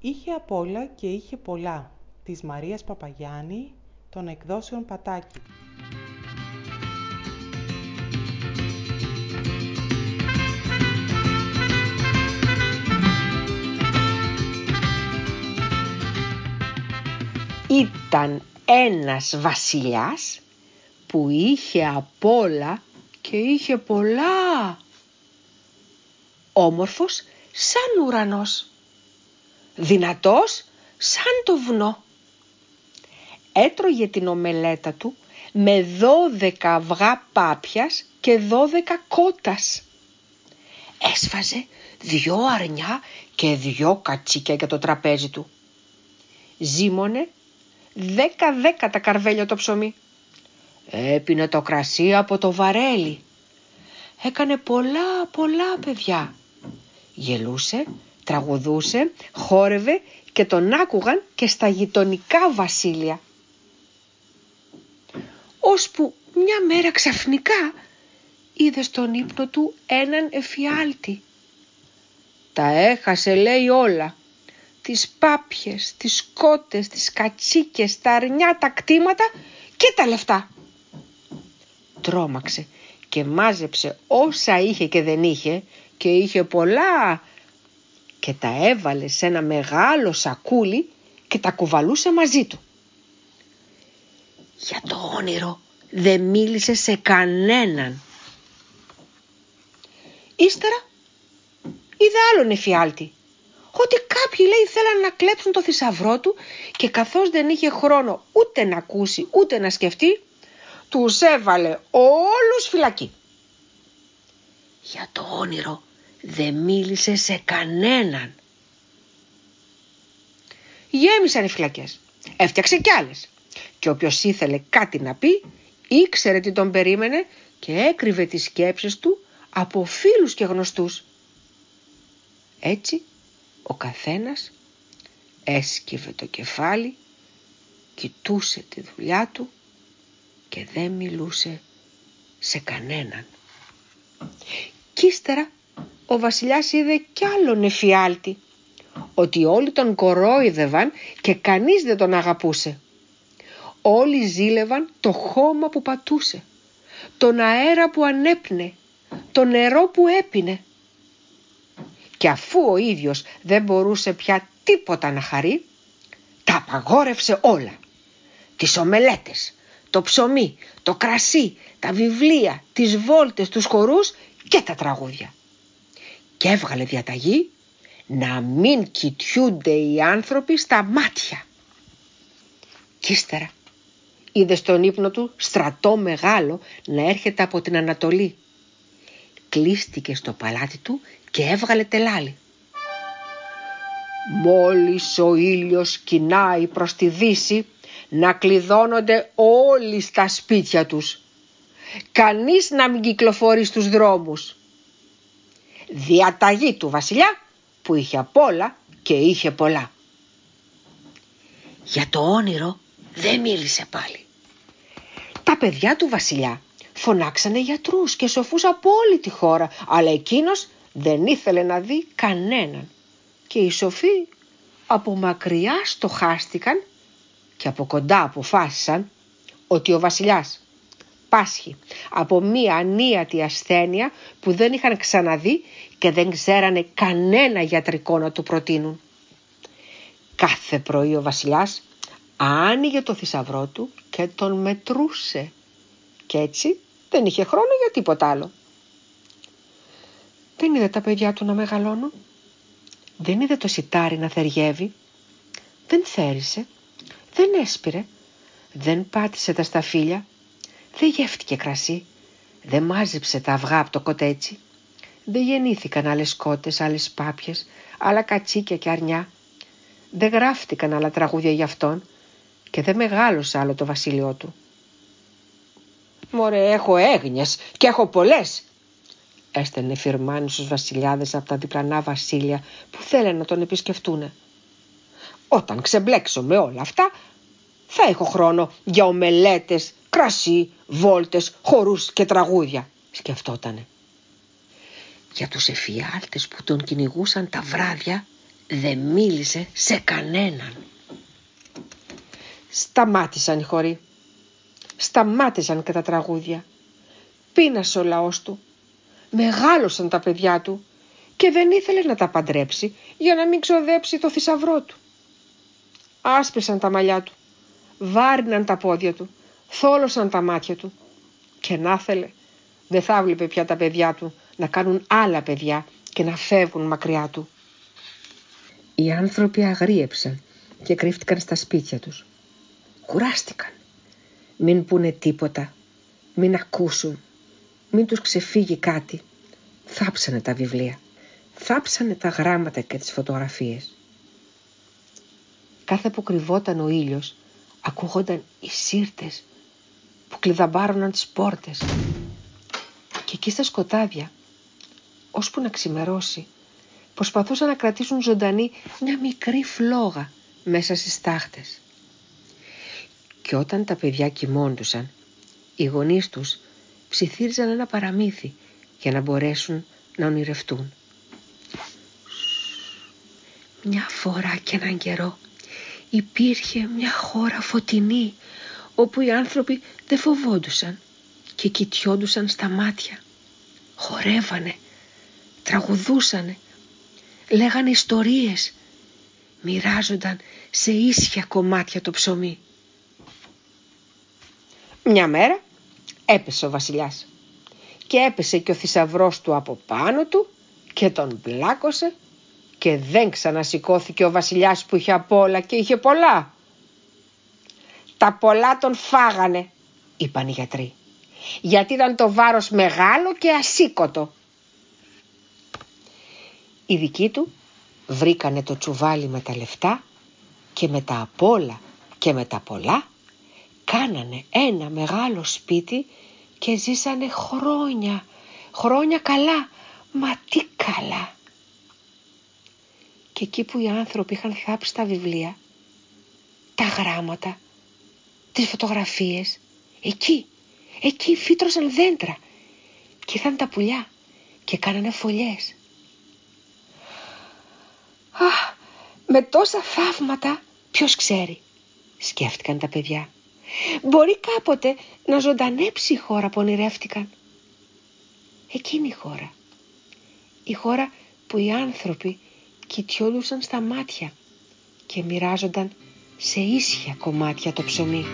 Είχε απ' όλα και είχε πολλά, της Μαρίας Παπαγιάννη, των εκδόσεων Πατάκη. Ήταν ένας βασιλιάς που είχε απ' όλα και είχε πολλά. Όμορφος σαν ουρανός. Δυνατός σαν το βουνό. Έτρωγε την ομελέτα του με δώδεκα αυγά πάπιας και δώδεκα κότας. Έσφαζε δυο αρνιά και δυο κατσίκια για το τραπέζι του. Ζήμωνε δέκα-δέκα τα καρβέλια το ψωμί. Έπινε το κρασί από το βαρέλι. Έκανε πολλά πολλά παιδιά. Γελούσε, τραγουδούσε, χόρευε και τον άκουγαν και στα γειτονικά βασίλεια. Ώσπου μια μέρα ξαφνικά είδε στον ύπνο του έναν εφιάλτη. Τα έχασε λέει όλα τις πάπιες, τις κότες, τις κατσίκες, τα αρνιά, τα κτήματα και τα λεφτά. Τρώμαξε και μάζεψε όσα είχε και δεν είχε και είχε πολλά και τα έβαλε σε ένα μεγάλο σακούλι και τα κουβαλούσε μαζί του. Για το όνειρο δεν μίλησε σε κανέναν. Ύστερα είδε άλλον εφιάλτη ότι κάποιοι λέει θέλαν να κλέψουν το θησαυρό του και καθώς δεν είχε χρόνο ούτε να ακούσει ούτε να σκεφτεί, τους έβαλε όλους φυλακή. Για το όνειρο δεν μίλησε σε κανέναν. Γέμισαν οι φυλακές. Έφτιαξε κι άλλες. Και όποιος ήθελε κάτι να πει, ήξερε τι τον περίμενε και έκρυβε τις σκέψεις του από φίλους και γνωστούς. Έτσι ο καθένας έσκυβε το κεφάλι, κοιτούσε τη δουλειά του και δεν μιλούσε σε κανέναν. Κι ύστερα ο βασιλιάς είδε κι άλλον εφιάλτη, ότι όλοι τον κορόιδευαν και κανείς δεν τον αγαπούσε. Όλοι ζήλευαν το χώμα που πατούσε, τον αέρα που ανέπνε, το νερό που έπινε και αφού ο ίδιος δεν μπορούσε πια τίποτα να χαρεί, τα απαγόρευσε όλα. Τις ομελέτες, το ψωμί, το κρασί, τα βιβλία, τις βόλτες, τους χορούς και τα τραγούδια. Και έβγαλε διαταγή να μην κοιτιούνται οι άνθρωποι στα μάτια. Κι ύστερα είδε στον ύπνο του στρατό μεγάλο να έρχεται από την Ανατολή. Κλείστηκε στο παλάτι του και έβγαλε τελάλι. Μόλις ο ήλιος κοινάει προς τη δύση να κλειδώνονται όλοι στα σπίτια τους. Κανείς να μην κυκλοφορεί στους δρόμους. Διαταγή του βασιλιά που είχε απ' όλα και είχε πολλά. Για το όνειρο δεν μίλησε πάλι. Τα παιδιά του βασιλιά φωνάξανε γιατρούς και σοφούς από όλη τη χώρα, αλλά εκείνος δεν ήθελε να δει κανέναν και οι σοφοί από μακριά στοχάστηκαν και από κοντά αποφάσισαν ότι ο βασιλιάς πάσχει από μία ανίατη ασθένεια που δεν είχαν ξαναδεί και δεν ξέρανε κανένα γιατρικό να του προτείνουν. Κάθε πρωί ο βασιλιάς άνοιγε το θησαυρό του και τον μετρούσε και έτσι δεν είχε χρόνο για τίποτα άλλο. Δεν είδε τα παιδιά του να μεγαλώνουν. Δεν είδε το σιτάρι να θεριεύει. Δεν θέρισε. Δεν έσπηρε. Δεν πάτησε τα σταφύλια. Δεν γεύτηκε κρασί. Δεν μάζεψε τα αυγά από το κοτέτσι. Δεν γεννήθηκαν άλλες κότες, άλλες πάπιες, άλλα κατσίκια και αρνιά. Δεν γράφτηκαν άλλα τραγούδια για αυτόν και δεν μεγάλωσε άλλο το βασίλειό του. «Μωρέ, έχω έγνοιες και έχω πολλές», έστελνε φυρμάνι στους βασιλιάδες από τα διπλανά βασίλεια που θέλουν να τον επισκεφτούν. Όταν ξεμπλέξω με όλα αυτά, θα έχω χρόνο για ομελέτες, κρασί, βόλτες, χορούς και τραγούδια, σκεφτότανε. Για τους εφιάλτες που τον κυνηγούσαν τα βράδια δεν μίλησε σε κανέναν. Σταμάτησαν οι χωροί. Σταμάτησαν και τα τραγούδια. Πείνασε ο λαός του. Μεγάλωσαν τα παιδιά του και δεν ήθελε να τα παντρέψει για να μην ξοδέψει το θησαυρό του. Άσπρισαν τα μαλλιά του, βάριναν τα πόδια του, θόλωσαν τα μάτια του και να θέλε δεν θα βλέπει πια τα παιδιά του να κάνουν άλλα παιδιά και να φεύγουν μακριά του. Οι άνθρωποι αγρίεψαν και κρύφτηκαν στα σπίτια τους. Κουράστηκαν. Μην πούνε τίποτα, μην ακούσουν, μην τους ξεφύγει κάτι. Θάψανε τα βιβλία, θάψανε τα γράμματα και τις φωτογραφίες. Κάθε που κρυβόταν ο ήλιος, ακούγονταν οι σύρτες που κλειδαμπάρωναν τις πόρτες. Και εκεί στα σκοτάδια, ώσπου να ξημερώσει, προσπαθούσαν να κρατήσουν ζωντανή μια μικρή φλόγα μέσα στις τάχτες. Και όταν τα παιδιά κοιμώντουσαν, οι γονείς τους ψιθύριζαν ένα παραμύθι για να μπορέσουν να ονειρευτούν. Μια φορά και έναν καιρό υπήρχε μια χώρα φωτεινή όπου οι άνθρωποι δεν φοβόντουσαν και κοιτιόντουσαν στα μάτια. Χορεύανε, τραγουδούσανε, λέγανε ιστορίες, μοιράζονταν σε ίσια κομμάτια το ψωμί. Μια μέρα έπεσε ο βασιλιάς και έπεσε και ο θησαυρός του από πάνω του και τον πλάκωσε και δεν ξανασηκώθηκε ο βασιλιάς που είχε απ' όλα και είχε πολλά. Τα πολλά τον φάγανε, είπαν οι γιατροί, γιατί ήταν το βάρος μεγάλο και ασήκωτο. Οι δικοί του βρήκανε το τσουβάλι με τα λεφτά και με τα απ' όλα και με τα πολλά κάνανε ένα μεγάλο σπίτι και ζήσανε χρόνια, χρόνια καλά, μα τι καλά. Και εκεί που οι άνθρωποι είχαν θάψει τα βιβλία, τα γράμματα, τις φωτογραφίες, εκεί, εκεί φύτρωσαν δέντρα και ήρθαν τα πουλιά και κάνανε φωλιές. Αχ, με τόσα θαύματα, ποιος ξέρει, σκέφτηκαν τα παιδιά. Μπορεί κάποτε να ζωντανέψει η χώρα που ονειρεύτηκαν. Εκείνη η χώρα. Η χώρα που οι άνθρωποι κοιτιόντουσαν στα μάτια και μοιράζονταν σε ίσια κομμάτια το ψωμί.